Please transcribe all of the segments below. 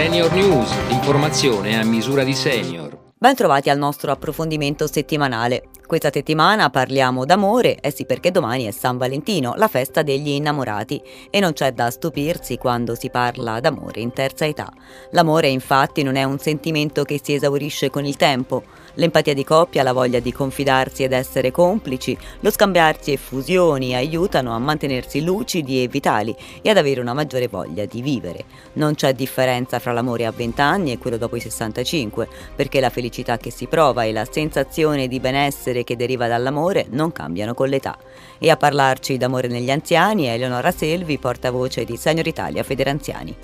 Senior News, l'informazione a misura di senior. Ben trovati al nostro approfondimento settimanale. Questa settimana parliamo d'amore, eh sì perché domani è San Valentino, la festa degli innamorati, e non c'è da stupirsi quando si parla d'amore in terza età. L'amore infatti non è un sentimento che si esaurisce con il tempo. L'empatia di coppia, la voglia di confidarsi ed essere complici, lo scambiarsi effusioni aiutano a mantenersi lucidi e vitali e ad avere una maggiore voglia di vivere. Non c'è differenza fra l'amore a 20 anni e quello dopo i 65, perché la felicità che si prova e la sensazione di benessere piacere che deriva dall'amore non cambiano con l'età. E a parlarci d'amore negli anziani è Eleonora Selvi, portavoce di Senior Italia Federanziani.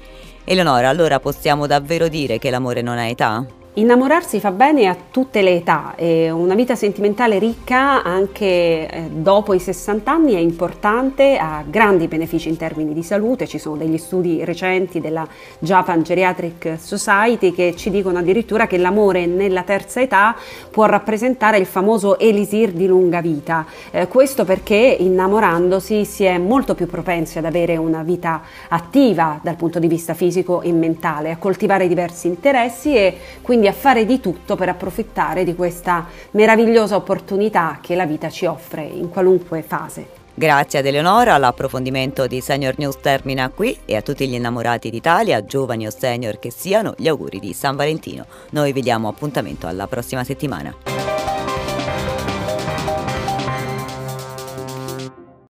Eleonora, allora possiamo davvero dire che l'amore non ha età? Innamorarsi fa bene a tutte le età e una vita sentimentale ricca anche eh, dopo i 60 anni è importante, ha grandi benefici in termini di salute, ci sono degli studi recenti della Japan Geriatric Society che ci dicono addirittura che l'amore nella terza età può rappresentare il famoso elisir di lunga vita, eh, questo perché innamorandosi si è molto più propensi ad avere una vita attiva dal punto di vista fisico e mentale, a coltivare diversi interessi e quindi quindi a fare di tutto per approfittare di questa meravigliosa opportunità che la vita ci offre in qualunque fase. Grazie ad Eleonora, l'approfondimento di Senior News termina qui e a tutti gli innamorati d'Italia, giovani o senior che siano, gli auguri di San Valentino. Noi vi diamo appuntamento alla prossima settimana.